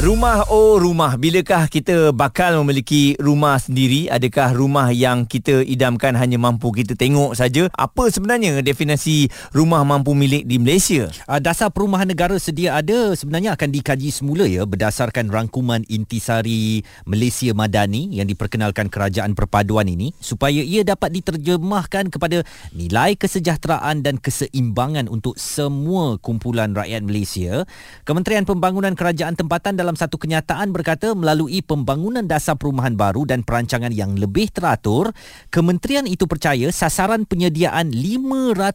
Rumah oh rumah. Bilakah kita bakal memiliki rumah sendiri? Adakah rumah yang kita idamkan hanya mampu kita tengok saja? Apa sebenarnya definisi rumah mampu milik di Malaysia? Ah, dasar perumahan negara sedia ada sebenarnya akan dikaji semula ya berdasarkan rangkuman intisari Malaysia Madani yang diperkenalkan kerajaan perpaduan ini supaya ia dapat diterjemahkan kepada nilai kesejahteraan dan keseimbangan untuk semua kumpulan rakyat Malaysia. Kementerian Pembangunan Kerajaan Tempatan dalam dalam satu kenyataan berkata melalui pembangunan dasar perumahan baru dan perancangan yang lebih teratur, kementerian itu percaya sasaran penyediaan 500,000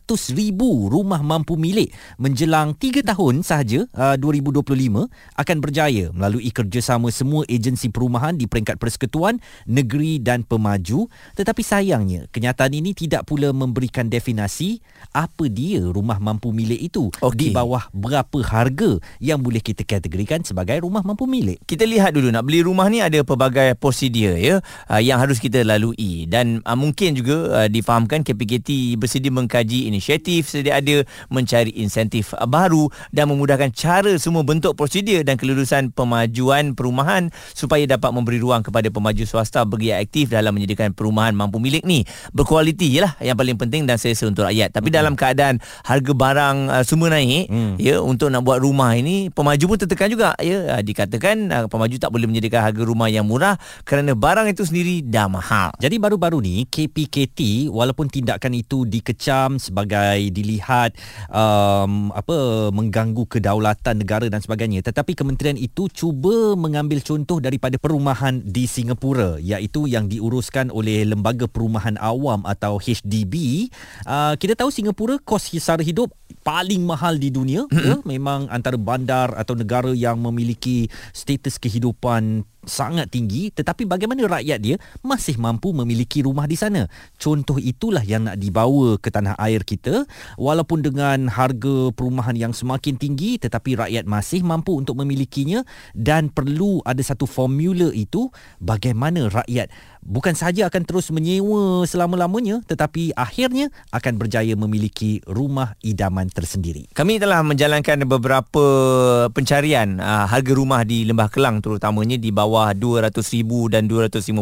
rumah mampu milik menjelang 3 tahun sahaja uh, 2025 akan berjaya melalui kerjasama semua agensi perumahan di peringkat persekutuan, negeri dan pemaju. Tetapi sayangnya, kenyataan ini tidak pula memberikan definisi apa dia rumah mampu milik itu okay. di bawah berapa harga yang boleh kita kategorikan sebagai rumah mampu milik. Kita lihat dulu nak beli rumah ni ada pelbagai prosedur ya uh, yang harus kita lalui dan uh, mungkin juga uh, difahamkan KPKT bersedia mengkaji inisiatif sedia ada mencari insentif uh, baru dan memudahkan cara semua bentuk prosedur dan kelulusan pemajuan perumahan supaya dapat memberi ruang kepada pemaju swasta bergiat aktif dalam menyediakan perumahan mampu milik ni. Berkualiti lah yang paling penting dan selesa untuk rakyat. Tapi hmm. dalam keadaan harga barang uh, semua naik hmm. ya untuk nak buat rumah ini pemaju pun tertekan juga ya dikatakan uh, pemaju tak boleh menyediakan harga rumah yang murah kerana barang itu sendiri dah mahal. Jadi baru-baru ni KPKT walaupun tindakan itu dikecam sebagai dilihat um, apa mengganggu kedaulatan negara dan sebagainya tetapi kementerian itu cuba mengambil contoh daripada perumahan di Singapura iaitu yang diuruskan oleh Lembaga Perumahan Awam atau HDB. Uh, kita tahu Singapura kos sara hidup paling mahal di dunia mm-hmm. ya memang antara bandar atau negara yang memiliki status kehidupan sangat tinggi tetapi bagaimana rakyat dia masih mampu memiliki rumah di sana contoh itulah yang nak dibawa ke tanah air kita walaupun dengan harga perumahan yang semakin tinggi tetapi rakyat masih mampu untuk memilikinya dan perlu ada satu formula itu bagaimana rakyat bukan sahaja akan terus menyewa selama-lamanya tetapi akhirnya akan berjaya memiliki rumah idaman tersendiri. Kami telah menjalankan beberapa pencarian uh, harga rumah di Lembah Kelang terutamanya di bawah 200,000 dan 250,000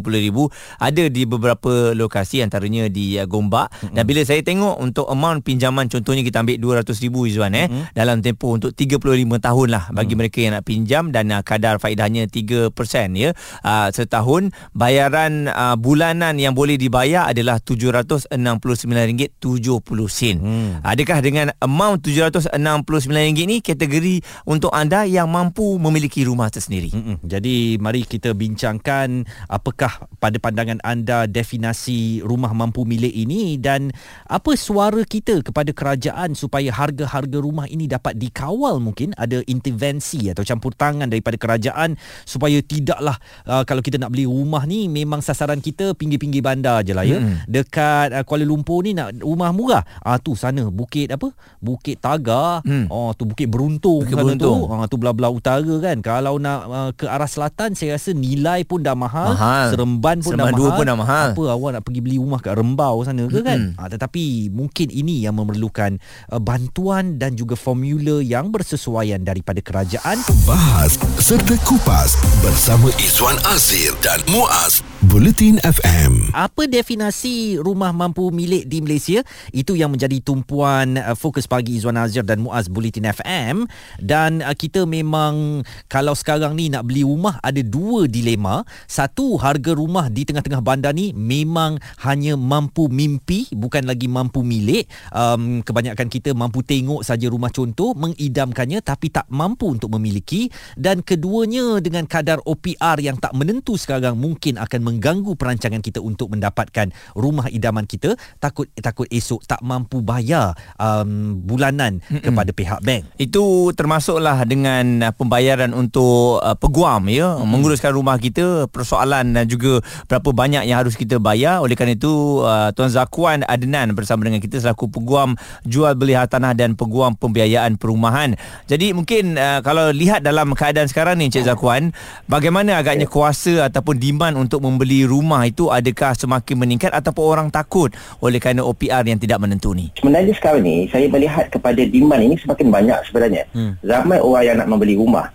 ada di beberapa lokasi antaranya di uh, Gombak mm-hmm. dan bila saya tengok untuk amount pinjaman contohnya kita ambil 200,000 Izwan eh mm-hmm. dalam tempoh untuk 35 tahun lah bagi mm-hmm. mereka yang nak pinjam dan uh, kadar faedahnya 3% ya uh, setahun bayaran uh, bulanan yang boleh dibayar adalah RM769.70. Hmm. Adakah dengan amount RM769 ni kategori untuk anda yang mampu memiliki rumah tersendiri? Hmm. Jadi mari kita bincangkan apakah pada pandangan anda definasi rumah mampu milik ini dan apa suara kita kepada kerajaan supaya harga-harga rumah ini dapat dikawal mungkin ada intervensi atau campur tangan daripada kerajaan supaya tidaklah uh, kalau kita nak beli rumah ni memang sasaran sasaran kita pinggir-pinggir bandar je lah ya. Hmm. Dekat uh, Kuala Lumpur ni nak rumah murah. Ah uh, tu sana Bukit apa? Bukit Taga. Hmm. Oh tu Bukit Beruntung Bukit Beruntung. tu. Ah uh, tu belah-belah utara kan. Kalau nak uh, ke arah selatan saya rasa nilai pun dah mahal. mahal. Seremban pun Seremban dah mahal. pun dah mahal. Apa awak nak pergi beli rumah kat Rembau sana ke kan? Uh, tetapi mungkin ini yang memerlukan uh, bantuan dan juga formula yang bersesuaian daripada kerajaan. Bahas serta kupas bersama Izwan Azir dan Muaz Bulletin FM. Apa definasi rumah mampu milik di Malaysia? Itu yang menjadi tumpuan uh, fokus pagi Izwan Azir dan Muaz Bulletin FM. Dan uh, kita memang kalau sekarang ni nak beli rumah ada dua dilema. Satu, harga rumah di tengah-tengah bandar ni memang hanya mampu mimpi, bukan lagi mampu milik. Um, kebanyakan kita mampu tengok saja rumah contoh, mengidamkannya tapi tak mampu untuk memiliki. Dan keduanya dengan kadar OPR yang tak menentu sekarang mungkin akan mengganggu perancangan kita untuk mendapatkan rumah idaman kita takut takut esok tak mampu bayar um, bulanan Mm-mm. kepada pihak bank. Itu termasuklah dengan uh, pembayaran untuk uh, peguam ya mm. menguruskan rumah kita persoalan dan juga berapa banyak yang harus kita bayar. Oleh kerana itu uh, Tuan Zakuan Adnan bersama dengan kita selaku peguam jual beli tanah dan peguam pembiayaan perumahan. Jadi mungkin uh, kalau lihat dalam keadaan sekarang ni Encik Zakuan bagaimana agaknya kuasa ataupun demand untuk membeli membeli rumah itu adakah semakin meningkat ataupun orang takut oleh kerana OPR yang tidak menentu ni? Sebenarnya sekarang ni saya melihat kepada demand ini semakin banyak sebenarnya. Hmm. Ramai orang yang nak membeli rumah.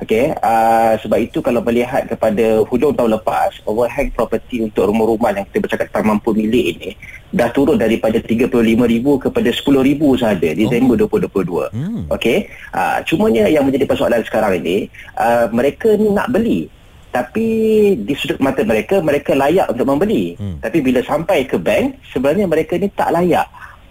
Okey, uh, sebab itu kalau melihat kepada hujung tahun lepas, overhang property untuk rumah-rumah yang kita bercakap tentang mampu milik ini dah turun daripada 35,000 kepada 10,000 sahaja di Disember oh. 2022. Hmm. Okey, uh, cumanya yang menjadi persoalan sekarang ini, uh, mereka ni nak beli tapi di sudut mata mereka mereka layak untuk membeli hmm. tapi bila sampai ke bank sebenarnya mereka ni tak layak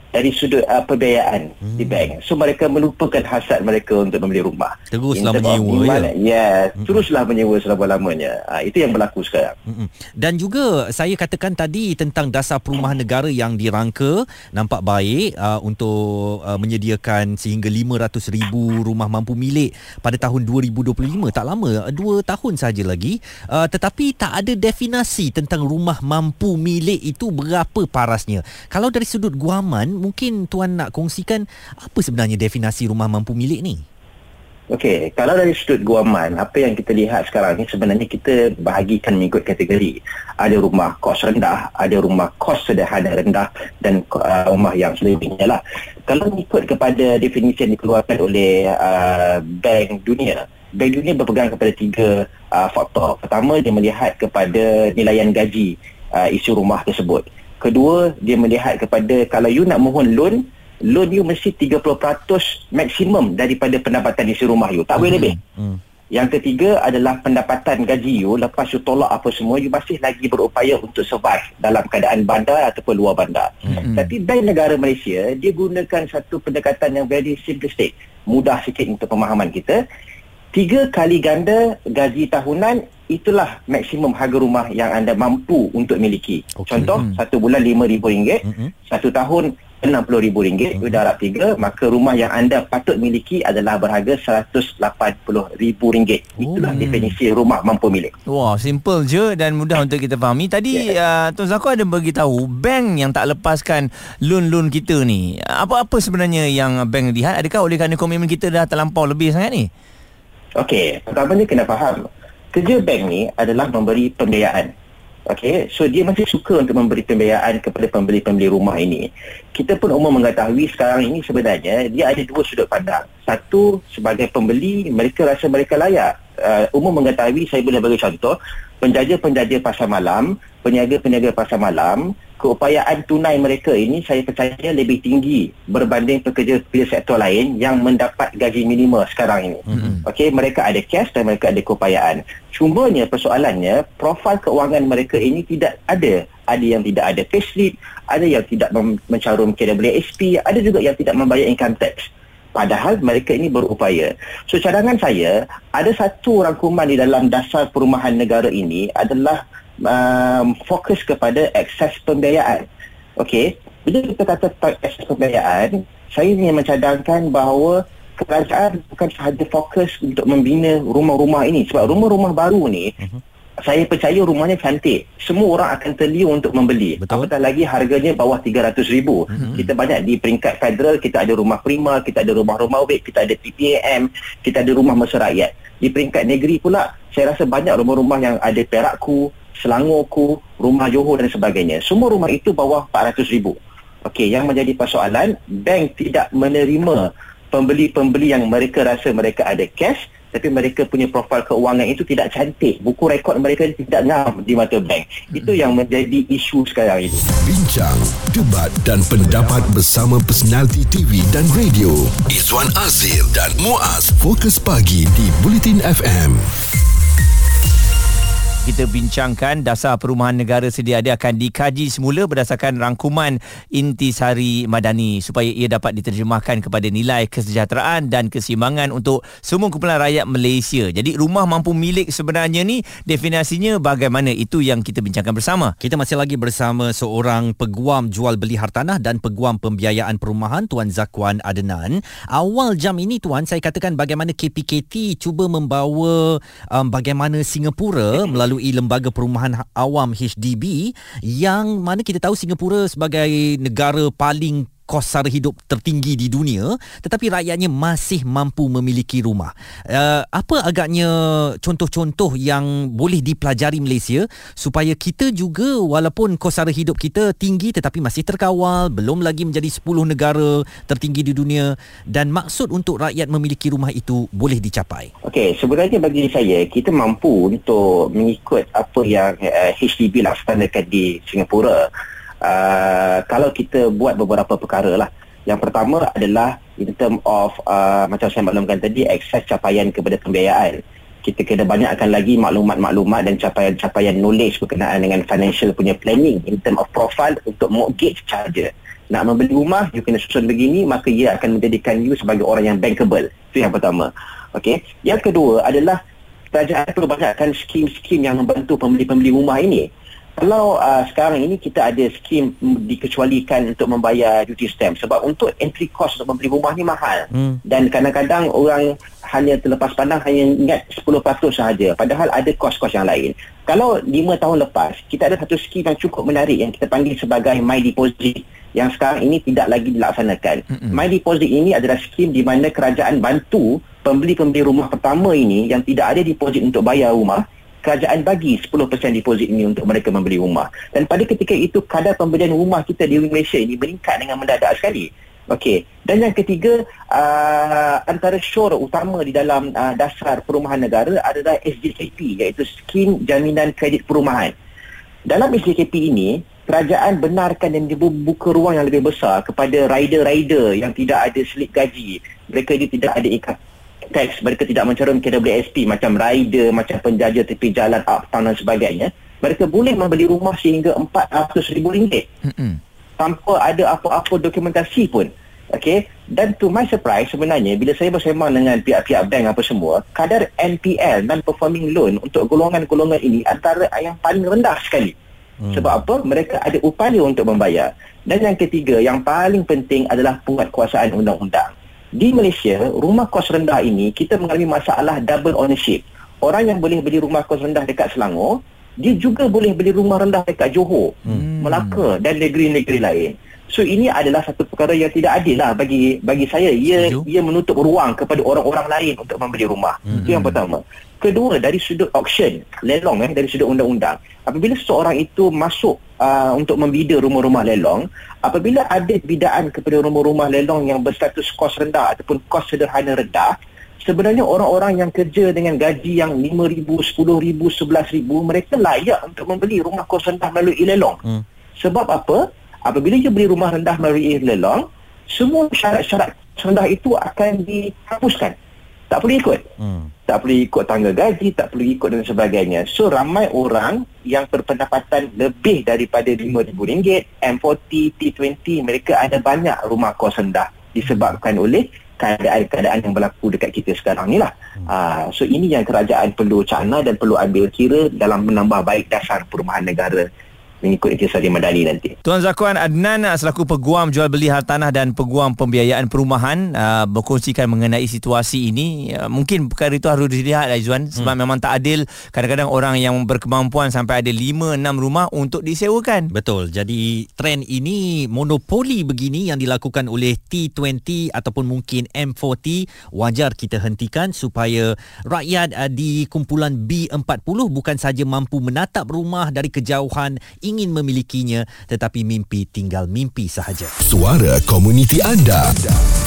dari sudut uh, pembiayaan hmm. di bank. So mereka melupakan hasrat mereka untuk membeli rumah. Teruslah menyewa ya. Yes, hmm. teruslah menyewa selama-lamanya. Uh, itu yang berlaku sekarang. Hmm. Dan juga saya katakan tadi tentang dasar perumahan negara yang dirangka nampak baik uh, untuk uh, menyediakan sehingga 500,000 rumah mampu milik pada tahun 2025. Tak lama, 2 tahun saja lagi. Uh, tetapi tak ada definasi tentang rumah mampu milik itu berapa parasnya. Kalau dari sudut guaman mungkin tuan nak kongsikan apa sebenarnya definasi rumah mampu milik ni? Okey, kalau dari sudut guaman, apa yang kita lihat sekarang ni sebenarnya kita bahagikan mengikut kategori. Ada rumah kos rendah, ada rumah kos sederhana rendah dan uh, rumah yang selebihnya lah. Kalau mengikut kepada definisi yang dikeluarkan oleh uh, Bank Dunia, Bank Dunia berpegang kepada tiga uh, faktor. Pertama, dia melihat kepada nilaian gaji uh, isu rumah tersebut. Kedua, dia melihat kepada kalau you nak mohon loan, loan you mesti 30% maksimum daripada pendapatan isi rumah you. Tak boleh mm-hmm. lebih. Mm. Yang ketiga adalah pendapatan gaji you lepas you tolak apa semua, you masih lagi berupaya untuk survive dalam keadaan bandar ataupun luar bandar. Mm-hmm. Tapi Bank Negara Malaysia, dia gunakan satu pendekatan yang very simplistic. Mudah sikit untuk pemahaman kita. Tiga kali ganda gaji tahunan itulah maksimum harga rumah yang anda mampu untuk miliki. Okay. Contoh, hmm. satu bulan RM5,000, hmm. satu tahun RM60,000, hmm. dah harap tiga, maka rumah yang anda patut miliki adalah berharga RM180,000. Itulah hmm. definisi rumah mampu milik. Wah, simple je dan mudah untuk kita fahami. Tadi yeah. uh, Tuan Zako ada beritahu bank yang tak lepaskan loan-loan kita ni. Apa-apa sebenarnya yang bank lihat? Adakah oleh kerana komitmen kita dah terlampau lebih sangat ni? Okey, pertamanya kena faham kerja bank ni adalah memberi pembiayaan. Okey, so dia masih suka untuk memberi pembiayaan kepada pembeli-pembeli rumah ini. Kita pun umum mengetahui sekarang ini sebenarnya dia ada dua sudut pandang. Satu, sebagai pembeli, mereka rasa mereka layak. Uh, umum mengetahui, saya boleh bagi contoh, penjaja-penjaja pasar malam, peniaga-peniaga pasar malam, keupayaan tunai mereka ini saya percaya lebih tinggi berbanding pekerja-pekerja sektor lain yang mendapat gaji minima sekarang ini. Mm-hmm. Okey, mereka ada cash dan mereka ada keupayaan. Cumanya persoalannya profil keuangan mereka ini tidak ada. Ada yang tidak ada payslip, ada yang tidak mencarum KWSP, ada juga yang tidak membayar income tax. Padahal mereka ini berupaya. So cadangan saya, ada satu rangkuman di dalam dasar perumahan negara ini adalah um, fokus kepada akses pembiayaan. Okey, bila kita kata tentang akses pembiayaan, saya ingin mencadangkan bahawa kerajaan bukan sahaja fokus untuk membina rumah-rumah ini sebab rumah-rumah baru ni uh-huh. saya percaya rumahnya cantik semua orang akan terliur untuk membeli Betul. apatah lagi harganya bawah 300 ribu uh-huh. kita banyak di peringkat federal kita ada rumah prima kita ada rumah-rumah wet kita ada PPAM kita ada rumah mesra rakyat di peringkat negeri pula saya rasa banyak rumah-rumah yang ada perakku Selangorku, rumah Johor dan sebagainya. Semua rumah itu bawah 400 ribu. Okey, yang menjadi persoalan, bank tidak menerima pembeli-pembeli yang mereka rasa mereka ada cash tapi mereka punya profil keuangan itu tidak cantik. Buku rekod mereka tidak ngam di mata bank. Itu yang menjadi isu sekarang ini. Bincang, debat dan pendapat bersama personaliti TV dan radio. Izwan Azil dan Muaz Fokus Pagi di Bulletin FM kita bincangkan dasar perumahan negara sedia ada akan dikaji semula berdasarkan rangkuman intisari madani supaya ia dapat diterjemahkan kepada nilai kesejahteraan dan keseimbangan untuk semua kumpulan rakyat Malaysia. Jadi rumah mampu milik sebenarnya ni definisinya bagaimana itu yang kita bincangkan bersama. Kita masih lagi bersama seorang peguam jual beli hartanah dan peguam pembiayaan perumahan Tuan Zakwan Adenan. Awal jam ini Tuan saya katakan bagaimana KPKT cuba membawa um, bagaimana Singapura melalui melalui Lembaga Perumahan Awam HDB yang mana kita tahu Singapura sebagai negara paling kos sara hidup tertinggi di dunia tetapi rakyatnya masih mampu memiliki rumah. Uh, apa agaknya contoh-contoh yang boleh dipelajari Malaysia supaya kita juga walaupun kos sara hidup kita tinggi tetapi masih terkawal, belum lagi menjadi 10 negara tertinggi di dunia dan maksud untuk rakyat memiliki rumah itu boleh dicapai. Okey, sebenarnya bagi saya kita mampu untuk mengikut apa yang uh, HDB laksanakan di Singapura uh, kalau kita buat beberapa perkara lah. Yang pertama adalah in term of uh, macam saya maklumkan tadi akses capaian kepada pembiayaan. Kita kena banyakkan lagi maklumat-maklumat dan capaian-capaian knowledge berkenaan dengan financial punya planning in term of profile untuk mortgage charger. Nak membeli rumah, you kena susun begini, maka ia akan menjadikan you sebagai orang yang bankable. Itu yang pertama. Okay. Yang kedua adalah kerajaan perlu banyakkan skim-skim yang membantu pembeli-pembeli rumah ini kalau uh, sekarang ini kita ada skim dikecualikan untuk membayar duty stamp. Sebab untuk entry cost untuk membeli rumah ni mahal. Hmm. dan kadang-kadang orang hanya terlepas pandang hanya ingat 10% sahaja. Padahal ada kos-kos yang lain. Kalau 5 tahun lepas kita ada satu skim yang cukup menarik yang kita panggil sebagai my deposit yang sekarang ini tidak lagi dilaksanakan. Hmm. my deposit ini adalah skim di mana kerajaan bantu pembeli-pembeli rumah pertama ini yang tidak ada deposit untuk bayar rumah kerajaan bagi 10% deposit ini untuk mereka membeli rumah. Dan pada ketika itu kadar pembelian rumah kita di Malaysia ini meningkat dengan mendadak sekali. Okey. Dan yang ketiga uh, antara syur utama di dalam uh, dasar perumahan negara adalah SJKP iaitu Skim Jaminan Kredit Perumahan. Dalam SJKP ini kerajaan benarkan dan dibuka ruang yang lebih besar kepada rider-rider yang tidak ada slip gaji. Mereka ini tidak ada ikat teks mereka tidak mencarum KWSP macam rider, macam penjaja tepi jalan uptown dan sebagainya mereka boleh membeli rumah sehingga RM400,000 mm-hmm. tanpa ada apa-apa dokumentasi pun Okay. Dan to my surprise sebenarnya bila saya bersama dengan pihak-pihak bank apa semua, kadar NPL dan performing loan untuk golongan-golongan ini antara yang paling rendah sekali. Hmm. Sebab apa? Mereka ada upaya untuk membayar. Dan yang ketiga, yang paling penting adalah penguatkuasaan undang-undang di Malaysia, rumah kos rendah ini kita mengalami masalah double ownership. Orang yang boleh beli rumah kos rendah dekat Selangor, dia juga boleh beli rumah rendah dekat Johor, hmm. Melaka dan negeri-negeri lain. So ini adalah satu perkara yang tidak adil lah bagi bagi saya. Ia Setuju. ia menutup ruang kepada orang-orang lain untuk membeli rumah. Hmm. Itu yang pertama. Kedua dari sudut auction, lelong eh dari sudut undang-undang. Apabila seseorang itu masuk uh, untuk membida rumah-rumah lelong, apabila ada bidaan kepada rumah-rumah lelong yang berstatus kos rendah ataupun kos sederhana rendah, sebenarnya orang-orang yang kerja dengan gaji yang RM5,000, RM10,000, RM11,000, mereka layak untuk membeli rumah kos rendah melalui lelong. Hmm. Sebab apa? apabila dia beli rumah rendah melalui lelang semua syarat-syarat rendah itu akan dihapuskan tak perlu ikut hmm. tak perlu ikut tangga gaji tak perlu ikut dan sebagainya so ramai orang yang berpendapatan lebih daripada RM5,000 M40, T20 mereka ada banyak rumah kos rendah disebabkan oleh keadaan-keadaan yang berlaku dekat kita sekarang ni lah. Hmm. Uh, so ini yang kerajaan perlu cana dan perlu ambil kira dalam menambah baik dasar perumahan negara mengikut Intisari Madani nanti. Tuan Zakuan Adnan selaku peguam jual beli hartanah dan peguam pembiayaan perumahan uh, berkongsikan mengenai situasi ini. Uh, mungkin perkara itu harus dilihat Aizwan sebab hmm. memang tak adil kadang-kadang orang yang berkemampuan sampai ada 5 6 rumah untuk disewakan. Betul. Jadi trend ini monopoli begini yang dilakukan oleh T20 ataupun mungkin M40 wajar kita hentikan supaya rakyat uh, di kumpulan B40 bukan saja mampu menatap rumah dari kejauhan ingin memilikinya tetapi mimpi tinggal mimpi sahaja. Suara komuniti anda.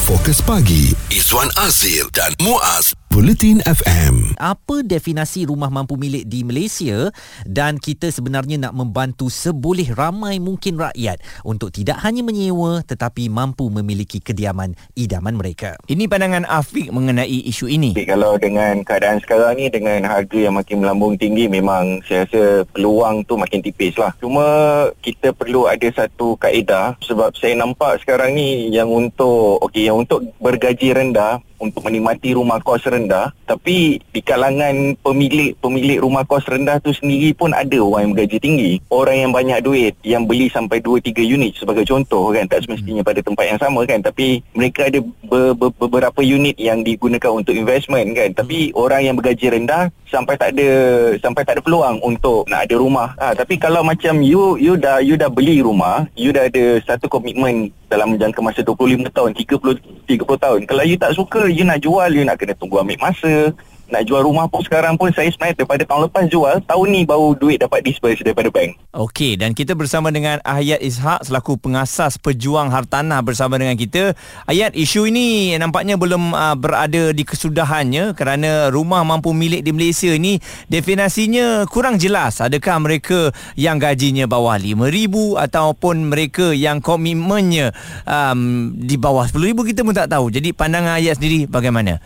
Fokus pagi Izwan Azir dan Muaz Bulletin FM. Apa definasi rumah mampu milik di Malaysia dan kita sebenarnya nak membantu seboleh ramai mungkin rakyat untuk tidak hanya menyewa tetapi mampu memiliki kediaman idaman mereka. Ini pandangan Afiq mengenai isu ini. Kalau dengan keadaan sekarang ni dengan harga yang makin melambung tinggi memang saya rasa peluang tu makin tipis lah. Cuma kita perlu ada satu kaedah sebab saya nampak sekarang ni yang untuk okey yang untuk bergaji rendah untuk menikmati rumah kos rendah tapi di kalangan pemilik-pemilik rumah kos rendah tu sendiri pun ada orang yang bergaji tinggi. Orang yang banyak duit yang beli sampai 2-3 unit sebagai contoh kan tak semestinya pada tempat yang sama kan tapi mereka ada be- be- beberapa unit yang digunakan untuk investment kan. Tapi hmm. orang yang bergaji rendah sampai tak ada sampai tak ada peluang untuk nak ada rumah. Ha, tapi kalau macam you you dah you dah beli rumah you dah ada satu komitmen dalam jangka masa 25 tahun, 30 30 tahun. Kalau you tak suka, you nak jual, you nak kena tunggu ambil masa nak jual rumah pun sekarang pun saya sebenarnya daripada tahun lepas jual tahun ni baru duit dapat disperse daripada bank. Okey dan kita bersama dengan Ayat Ishak selaku pengasas pejuang hartanah bersama dengan kita. Ayat isu ini nampaknya belum uh, berada di kesudahannya kerana rumah mampu milik di Malaysia ini definisinya kurang jelas. Adakah mereka yang gajinya bawah RM5,000 ataupun mereka yang komitmennya um, di bawah RM10,000 kita pun tak tahu. Jadi pandangan Ayat sendiri bagaimana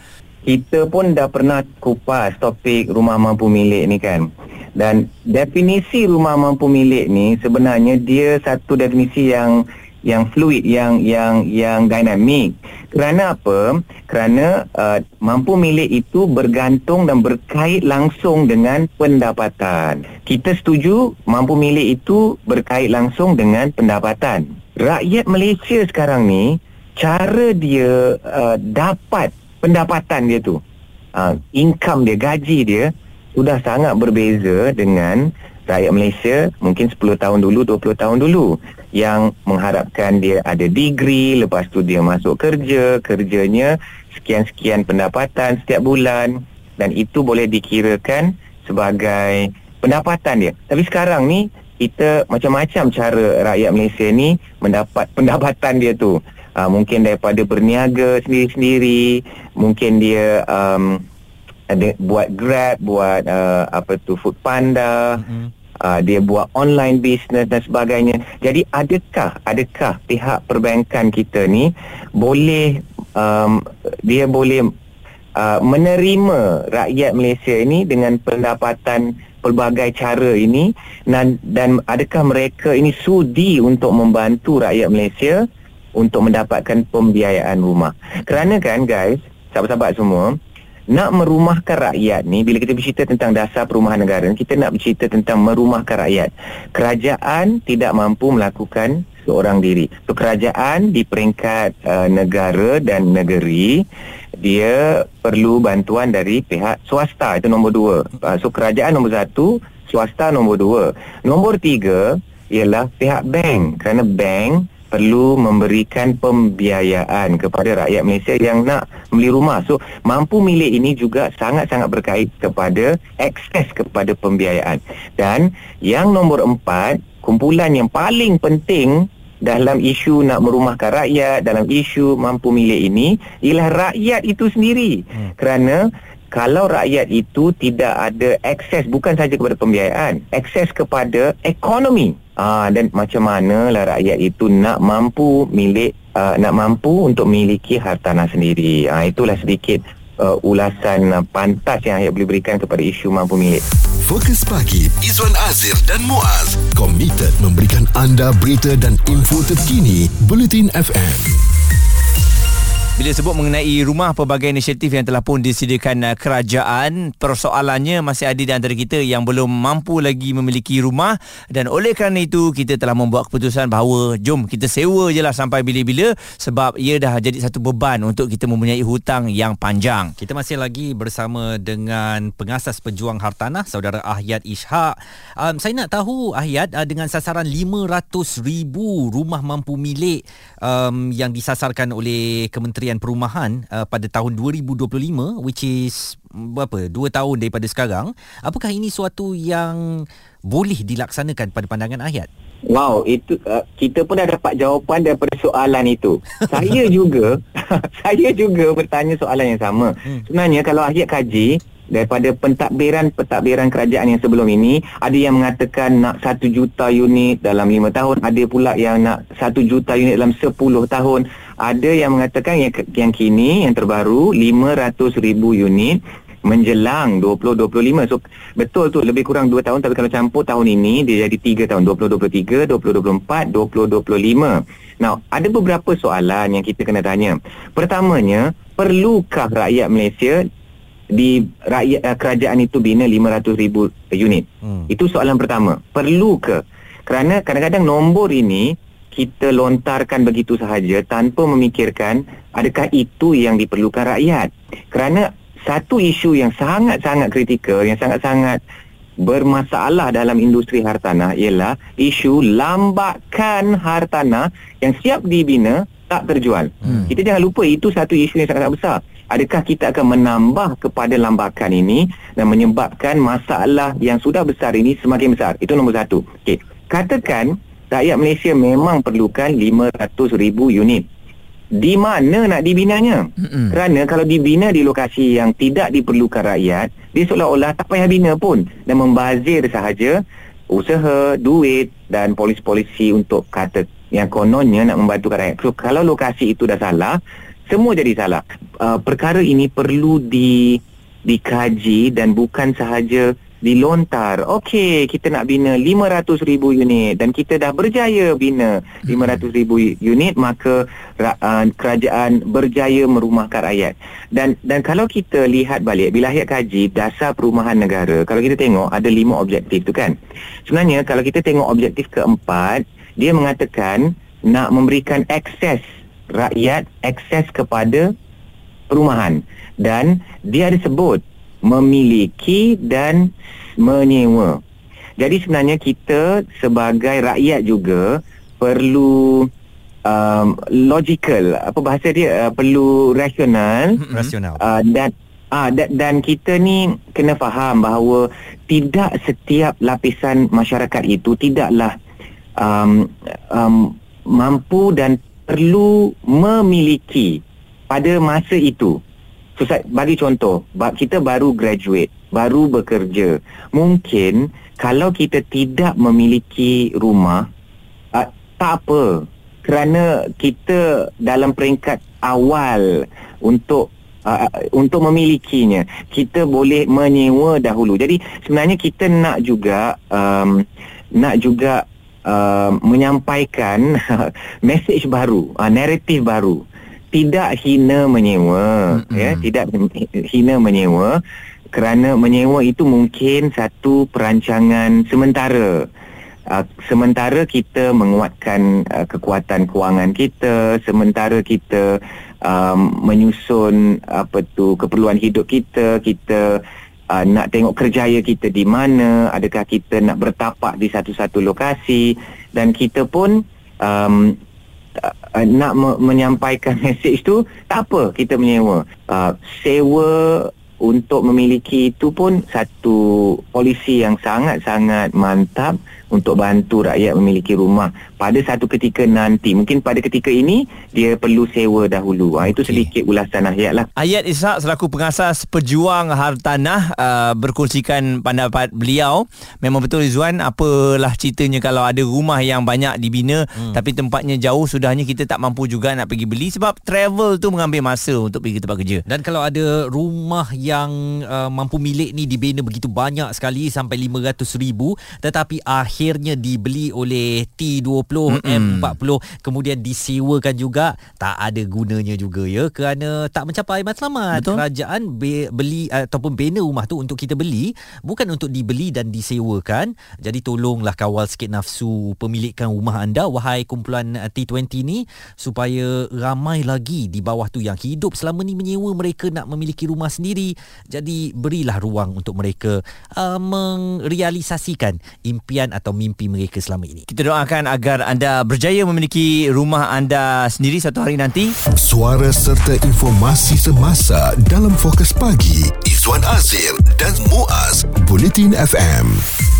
kita pun dah pernah kupas topik rumah mampu milik ni kan. Dan definisi rumah mampu milik ni sebenarnya dia satu definisi yang yang fluid, yang yang yang dinamik. Kerana apa? Kerana uh, mampu milik itu bergantung dan berkait langsung dengan pendapatan. Kita setuju mampu milik itu berkait langsung dengan pendapatan. Rakyat Malaysia sekarang ni cara dia uh, dapat pendapatan dia tu. Uh, income dia gaji dia sudah sangat berbeza dengan rakyat Malaysia mungkin 10 tahun dulu 20 tahun dulu yang mengharapkan dia ada degree lepas tu dia masuk kerja kerjanya sekian-sekian pendapatan setiap bulan dan itu boleh dikirakan sebagai pendapatan dia. Tapi sekarang ni kita macam-macam cara rakyat Malaysia ni mendapat pendapatan dia tu uh, mungkin daripada berniaga sendiri-sendiri mungkin dia um, ada buat grab buat uh, apa tu food panda mm-hmm. uh, dia buat online business dan sebagainya jadi adakah adakah pihak perbankan kita ni boleh um, dia boleh uh, menerima rakyat Malaysia ini dengan pendapatan pelbagai cara ini dan, dan adakah mereka ini sudi untuk membantu rakyat Malaysia untuk mendapatkan pembiayaan rumah. Kerana kan guys, sahabat-sahabat semua, nak merumahkan rakyat ni bila kita bercerita tentang dasar perumahan negara, kita nak bercerita tentang merumahkan rakyat. Kerajaan tidak mampu melakukan seorang diri. So kerajaan di peringkat uh, negara dan negeri dia perlu bantuan dari pihak swasta itu nombor dua. Uh, so kerajaan nombor satu, swasta nombor dua. Nombor tiga ialah pihak bank kerana bank perlu memberikan pembiayaan kepada rakyat Malaysia yang nak membeli rumah. So, mampu milik ini juga sangat-sangat berkait kepada akses kepada pembiayaan. Dan yang nombor empat, kumpulan yang paling penting dalam isu nak merumahkan rakyat, dalam isu mampu milik ini, ialah rakyat itu sendiri. Hmm. Kerana kalau rakyat itu tidak ada akses bukan saja kepada pembiayaan, akses kepada ekonomi Ah dan macam mana lah rakyat itu nak mampu milik uh, nak mampu untuk memiliki hartanah sendiri. Ah itulah sedikit uh, ulasan uh, pantas yang saya boleh berikan kepada isu mampu milik. Fokus pagi Izwan Azir dan Muaz komited memberikan anda berita dan info terkini Bulletin FM. Bila sebut mengenai rumah pelbagai inisiatif yang telah pun disediakan uh, kerajaan, persoalannya masih ada di antara kita yang belum mampu lagi memiliki rumah dan oleh kerana itu kita telah membuat keputusan bahawa jom kita sewa je lah sampai bila-bila sebab ia dah jadi satu beban untuk kita mempunyai hutang yang panjang. Kita masih lagi bersama dengan pengasas pejuang hartanah saudara Ahyat Ishak. Um, saya nak tahu Ahyat uh, dengan sasaran 500,000 rumah mampu milik um, yang disasarkan oleh Kementerian Kementerian Perumahan uh, pada tahun 2025 which is berapa 2 tahun daripada sekarang apakah ini suatu yang boleh dilaksanakan pada pandangan ayat Wow, itu uh, kita pun dah dapat jawapan daripada soalan itu. saya juga saya juga bertanya soalan yang sama. Hmm. Sebenarnya kalau ayat kaji daripada pentadbiran-pentadbiran kerajaan yang sebelum ini ada yang mengatakan nak 1 juta unit dalam 5 tahun ada pula yang nak 1 juta unit dalam 10 tahun ada yang mengatakan yang, yang kini yang terbaru 500 ribu unit menjelang 2025 so betul tu lebih kurang 2 tahun tapi kalau campur tahun ini dia jadi 3 tahun 2023 2024 2025 now ada beberapa soalan yang kita kena tanya pertamanya perlukah rakyat Malaysia di rakyat uh, kerajaan itu bina 500 ribu unit. Hmm. Itu soalan pertama. Perlu ke? Kerana kadang-kadang nombor ini kita lontarkan begitu sahaja tanpa memikirkan adakah itu yang diperlukan rakyat. Kerana satu isu yang sangat-sangat kritikal, yang sangat-sangat bermasalah dalam industri hartanah ialah isu lambakan hartanah yang siap dibina tak terjual. Hmm. Kita jangan lupa itu satu isu yang sangat besar. Adakah kita akan menambah kepada lambakan ini dan menyebabkan masalah yang sudah besar ini semakin besar? Itu nombor satu. Okey. Katakan rakyat Malaysia memang perlukan 500 ribu unit. Di mana nak dibinanya? Mm-mm. kerana kalau dibina di lokasi yang tidak diperlukan rakyat dia seolah-olah tak payah bina pun. Dan membazir sahaja usaha duit dan polisi-polisi untuk kata yang kononnya nak membantu rakyat. So kalau lokasi itu dah salah semua jadi salah. Uh, perkara ini perlu di dikaji dan bukan sahaja dilontar. Okey, kita nak bina 500 ribu unit dan kita dah berjaya bina 500 ribu unit maka uh, kerajaan berjaya merumahkan rakyat. Dan dan kalau kita lihat balik bila ayat kaji dasar perumahan negara, kalau kita tengok ada lima objektif tu kan. Sebenarnya kalau kita tengok objektif keempat, dia mengatakan nak memberikan akses rakyat akses kepada perumahan dan dia ada sebut memiliki dan menyewa. Jadi sebenarnya kita sebagai rakyat juga perlu um, logical apa bahasa dia uh, perlu rasional rasional. uh, dan uh, dan, dan kita ni kena faham bahawa tidak setiap lapisan masyarakat itu tidaklah um, um, mampu dan perlu memiliki pada masa itu So, bagi contoh, kita baru graduate, baru bekerja. Mungkin kalau kita tidak memiliki rumah, uh, tak apa. Kerana kita dalam peringkat awal untuk uh, untuk memilikinya, kita boleh menyewa dahulu. Jadi sebenarnya kita nak juga um, nak juga uh, menyampaikan message baru, uh, naratif baru tidak hina menyewa mm-hmm. ya tidak hina menyewa kerana menyewa itu mungkin satu perancangan sementara uh, sementara kita menguatkan uh, kekuatan kewangan kita sementara kita um, menyusun apa tu keperluan hidup kita kita uh, nak tengok kerjaya kita di mana adakah kita nak bertapak di satu-satu lokasi dan kita pun um, uh, nak me- menyampaikan mesej tu tak apa kita menyewa. Uh, sewa untuk memiliki itu pun satu polisi yang sangat-sangat mantap untuk bantu rakyat memiliki rumah pada satu ketika nanti. Mungkin pada ketika ini dia perlu sewa dahulu. Ha, itu okay. sedikit ulasan ayat lah. Ayat Ishak selaku pengasas pejuang hartanah uh, berkongsikan pendapat beliau. Memang betul Izzuan apalah ceritanya kalau ada rumah yang banyak dibina hmm. tapi tempatnya jauh sudahnya kita tak mampu juga nak pergi beli sebab travel tu mengambil masa untuk pergi ke tempat kerja. Dan kalau ada rumah yang uh, mampu milik ni dibina begitu banyak sekali sampai 500 ribu tetapi akhir akhirnya dibeli oleh T20 mm-hmm. M40 kemudian disewakan juga. Tak ada gunanya juga ya. Kerana tak mencapai matlamat Betul. kerajaan be- beli ataupun bina rumah tu untuk kita beli bukan untuk dibeli dan disewakan. Jadi tolonglah kawal sikit nafsu pemilikan rumah anda wahai kumpulan uh, T20 ni supaya ramai lagi di bawah tu yang hidup selama ni menyewa mereka nak memiliki rumah sendiri. Jadi berilah ruang untuk mereka uh, merealisasikan impian atau atau mimpi mereka selama ini. Kita doakan agar anda berjaya memiliki rumah anda sendiri satu hari nanti. Suara serta informasi semasa dalam fokus pagi Izwan Azir dan Muaz Bulletin FM.